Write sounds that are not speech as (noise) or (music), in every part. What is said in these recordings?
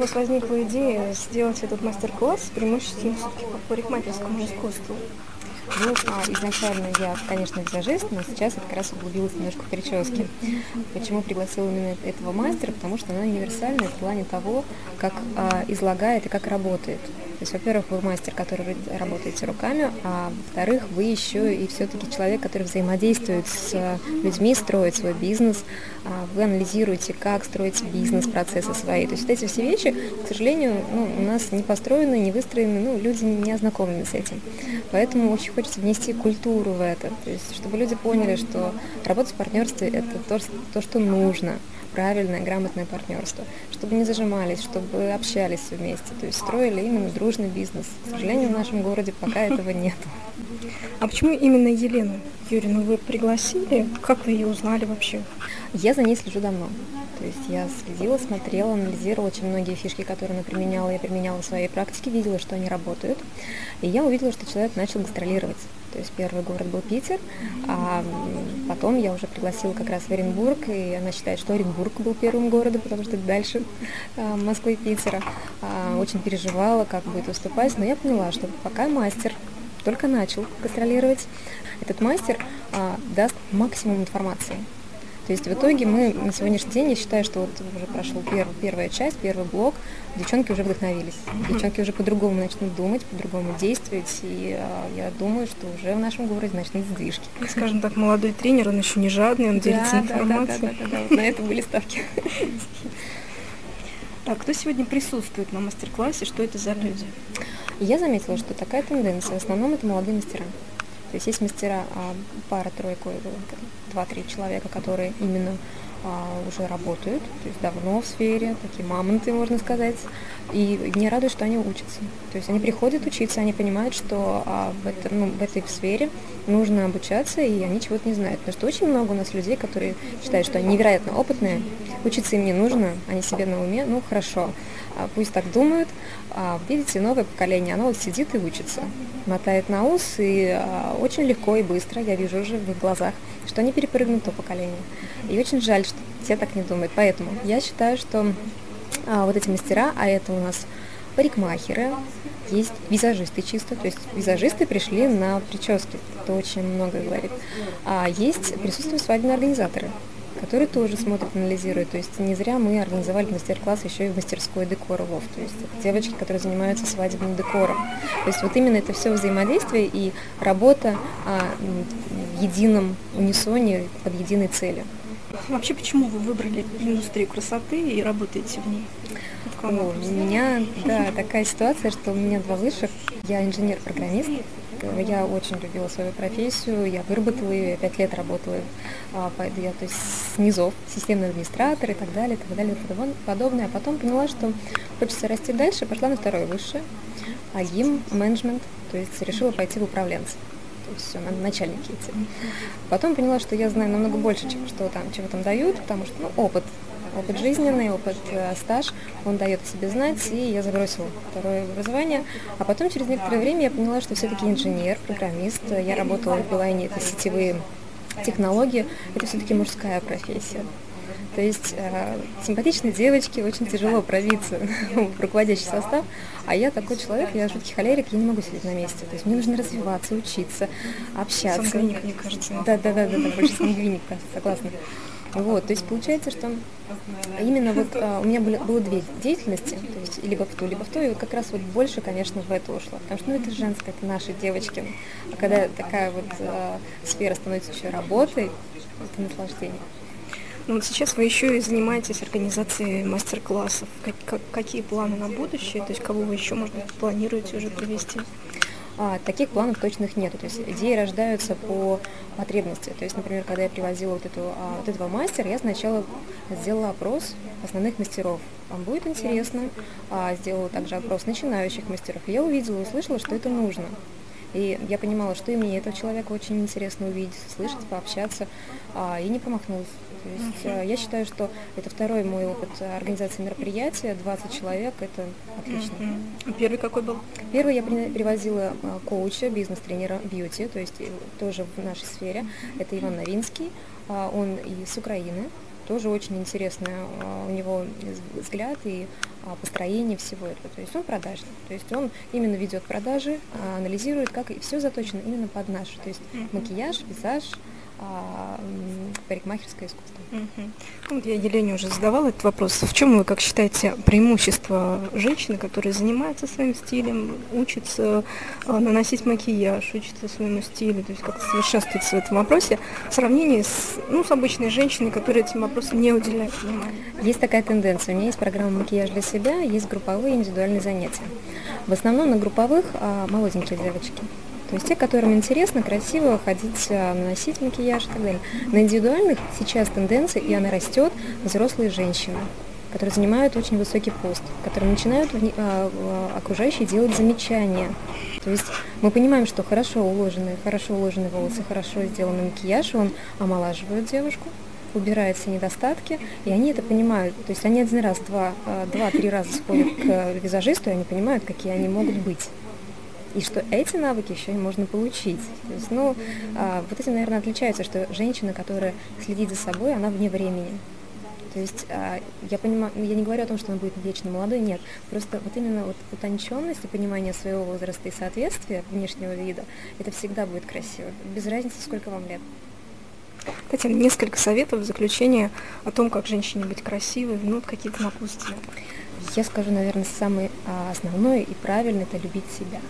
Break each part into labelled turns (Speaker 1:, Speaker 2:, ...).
Speaker 1: у вас возникла идея сделать этот мастер-класс преимущественно по парикмахерскому искусству?
Speaker 2: Ну, а изначально я, конечно, визажист, но сейчас я как раз углубилась немножко в прически. Почему пригласила именно этого мастера? Потому что она универсальная в плане того, как а, излагает и как работает. То есть, во-первых, вы мастер, который работаете руками, а во-вторых, вы еще и все-таки человек, который взаимодействует с людьми, строит свой бизнес, а, вы анализируете, как строить бизнес-процессы свои. То есть вот эти все вещи, к сожалению, ну, у нас не построены, не выстроены, ну, люди не ознакомлены с этим. Поэтому очень хочется внести культуру в это, то есть чтобы люди поняли, что работа в партнерстве – это то, то, что нужно. Правильное, грамотное партнерство, чтобы не зажимались, чтобы общались вместе, то есть строили именно дружный бизнес. К сожалению, в нашем городе пока этого нет.
Speaker 1: А почему именно Елену Юрину вы пригласили? Как вы ее узнали вообще?
Speaker 2: Я за ней слежу давно. То есть я следила, смотрела, анализировала очень многие фишки, которые она применяла, я применяла в своей практике, видела, что они работают. И я увидела, что человек начал гастролировать. То есть первый город был Питер, а потом я уже пригласила как раз в Оренбург, и она считает, что Оренбург был первым городом, потому что дальше а, Москвы и Питера. А, очень переживала, как будет выступать, но я поняла, что пока мастер только начал гастролировать, этот мастер а, даст максимум информации. То есть в итоге мы на сегодняшний день, я считаю, что вот уже прошел пер, первая часть, первый блок, девчонки уже вдохновились. Девчонки уже по-другому начнут думать, по-другому действовать, и э, я думаю, что уже в нашем городе начнут сдвижки.
Speaker 1: Скажем так, молодой тренер, он еще не жадный, он делится да, информацией.
Speaker 2: Да, да, да, да, да, вот на это были ставки.
Speaker 1: Так, кто сегодня присутствует на мастер-классе, что это за люди?
Speaker 2: Я заметила, что такая тенденция, в основном это молодые мастера. То есть есть мастера, а, пара-тройка, два-три человека, которые именно а, уже работают, то есть давно в сфере, такие мамонты, можно сказать, и мне радует, что они учатся. То есть они приходят учиться, они понимают, что а, в, этом, ну, в этой сфере нужно обучаться, и они чего-то не знают. Потому что очень много у нас людей, которые считают, что они невероятно опытные, учиться им не нужно, они себе на уме, ну хорошо, а, пусть так думают. А, видите, новое поколение, оно вот сидит и учится, мотает на ус, и а, очень легко и быстро, я вижу уже в их глазах, что они перепрыгнут то поколение. И очень жаль, что все так не думают. Поэтому я считаю, что вот эти мастера, а это у нас парикмахеры, есть визажисты чисто, то есть визажисты пришли на прически, это очень много говорит. А есть присутствуют свадебные организаторы, которые тоже смотрят, анализируют. То есть не зря мы организовали мастер-класс еще и в мастерской декора ВОВ. То есть это девочки, которые занимаются свадебным декором. То есть вот именно это все взаимодействие и работа а, в едином унисоне под единой целью.
Speaker 1: Вообще, почему вы выбрали индустрию красоты и работаете в ней?
Speaker 2: О, у меня, да, такая ситуация, что у меня два высших. Я инженер-программист, я очень любила свою профессию, я выработала ее, я пять лет работала, а, я, то есть с системный администратор и так далее, и так далее, и подобное. А потом поняла, что хочется расти дальше, пошла на второе высшее, АГИМ, менеджмент, то есть решила пойти в управленцы. То есть все, надо начальники идти. Потом поняла, что я знаю намного больше, чем что там, чего там дают, потому что ну, опыт опыт жизненный, опыт, э, стаж, он дает о себе знать, и я забросила второе образование. А потом через некоторое время я поняла, что все-таки инженер, программист, я работала в Билайне, это сетевые технологии, это все-таки мужская профессия. То есть э, симпатичной девочке очень тяжело пробиться (laughs) в руководящий состав, а я такой человек, я жуткий холерик, я не могу сидеть на месте. То есть мне нужно развиваться, учиться, общаться.
Speaker 1: Сангвиник, мне кажется.
Speaker 2: Да, да, да, да, да больше сангвиник, согласна. Вот, то есть получается, что именно вот а, у меня были, было две деятельности, то есть либо в ту, либо в ту, и вот как раз вот больше, конечно, в это ушло, потому что ну, это женское, это наши девочки, а когда такая вот а, сфера становится еще работой, это наслаждение.
Speaker 1: Ну вот сейчас вы еще и занимаетесь организацией мастер-классов. Как, как, какие планы на будущее? То есть кого вы еще, может быть, планируете уже привести?
Speaker 2: А, таких планов точных нет. То есть идеи рождаются по потребности. То есть, например, когда я привозила вот, эту, а, вот этого мастера, я сначала сделала опрос основных мастеров. Вам будет интересно. А, сделала также опрос начинающих мастеров. И я увидела, услышала, что это нужно. И я понимала, что и мне этого человека очень интересно увидеть, слышать, пообщаться, а, и не промахнулась. То есть uh-huh. я считаю, что это второй мой опыт организации мероприятия, 20 человек, это отлично.
Speaker 1: Uh-huh. Первый какой был?
Speaker 2: Первый я привозила а, коуча, бизнес-тренера бьюти, то есть тоже в нашей сфере. Это Иван Новинский, он из Украины, тоже очень интересный у него взгляд и а, построение всего этого. То есть он продажник, то есть он именно ведет продажи, а, анализирует, как и все заточено именно под наш, то есть макияж, визаж, а, парикмахерское искусство.
Speaker 1: Угу. Я Елене уже задавала этот вопрос. В чем вы, как считаете, преимущество женщины, которая занимается своим стилем, учится а, наносить макияж, учится своему стилю, то есть как совершенствуется в этом вопросе, в сравнении с, ну, с обычной женщиной, которая этим вопросам не уделяет внимания?
Speaker 2: Есть такая тенденция. У меня есть программа «Макияж для себя», есть групповые индивидуальные занятия. В основном на групповых а, молоденькие девочки. То есть те, которым интересно, красиво ходить, наносить макияж и так далее. На индивидуальных сейчас тенденция, и она растет, взрослые женщины которые занимают очень высокий пост, которые начинают а, окружающие делать замечания. То есть мы понимаем, что хорошо уложенные, хорошо уложенные волосы, хорошо сделанный макияж, он омолаживает девушку, убирает все недостатки, и они это понимают. То есть они один раз, два, а, два-три раза сходят к визажисту, и они понимают, какие они могут быть и что эти навыки еще и можно получить. То есть, ну, а, вот этим, наверное, отличается, что женщина, которая следит за собой, она вне времени. То есть а, я понимаю, я не говорю о том, что она будет вечно молодой, нет. Просто вот именно вот утонченность и понимание своего возраста и соответствия внешнего вида, это всегда будет красиво, без разницы, сколько вам лет.
Speaker 1: Татьяна, несколько советов в заключение о том, как женщине быть красивой, ну, какие-то напутствия.
Speaker 2: Я скажу, наверное, самое а, основное и правильное – это любить себя.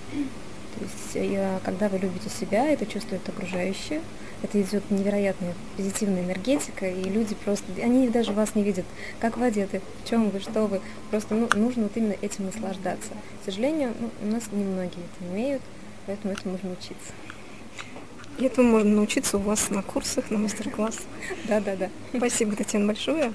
Speaker 2: То есть, когда вы любите себя, это чувствует окружающие, это идет невероятная позитивная энергетика, и люди просто, они даже вас не видят, как вы одеты, в чем вы, что вы. Просто ну, нужно вот именно этим наслаждаться. К сожалению, ну, у нас немногие это умеют, поэтому этому нужно учиться.
Speaker 1: И этому можно научиться у вас на курсах, на мастер-классах.
Speaker 2: Да, да, да.
Speaker 1: Спасибо, Татьяна, большое.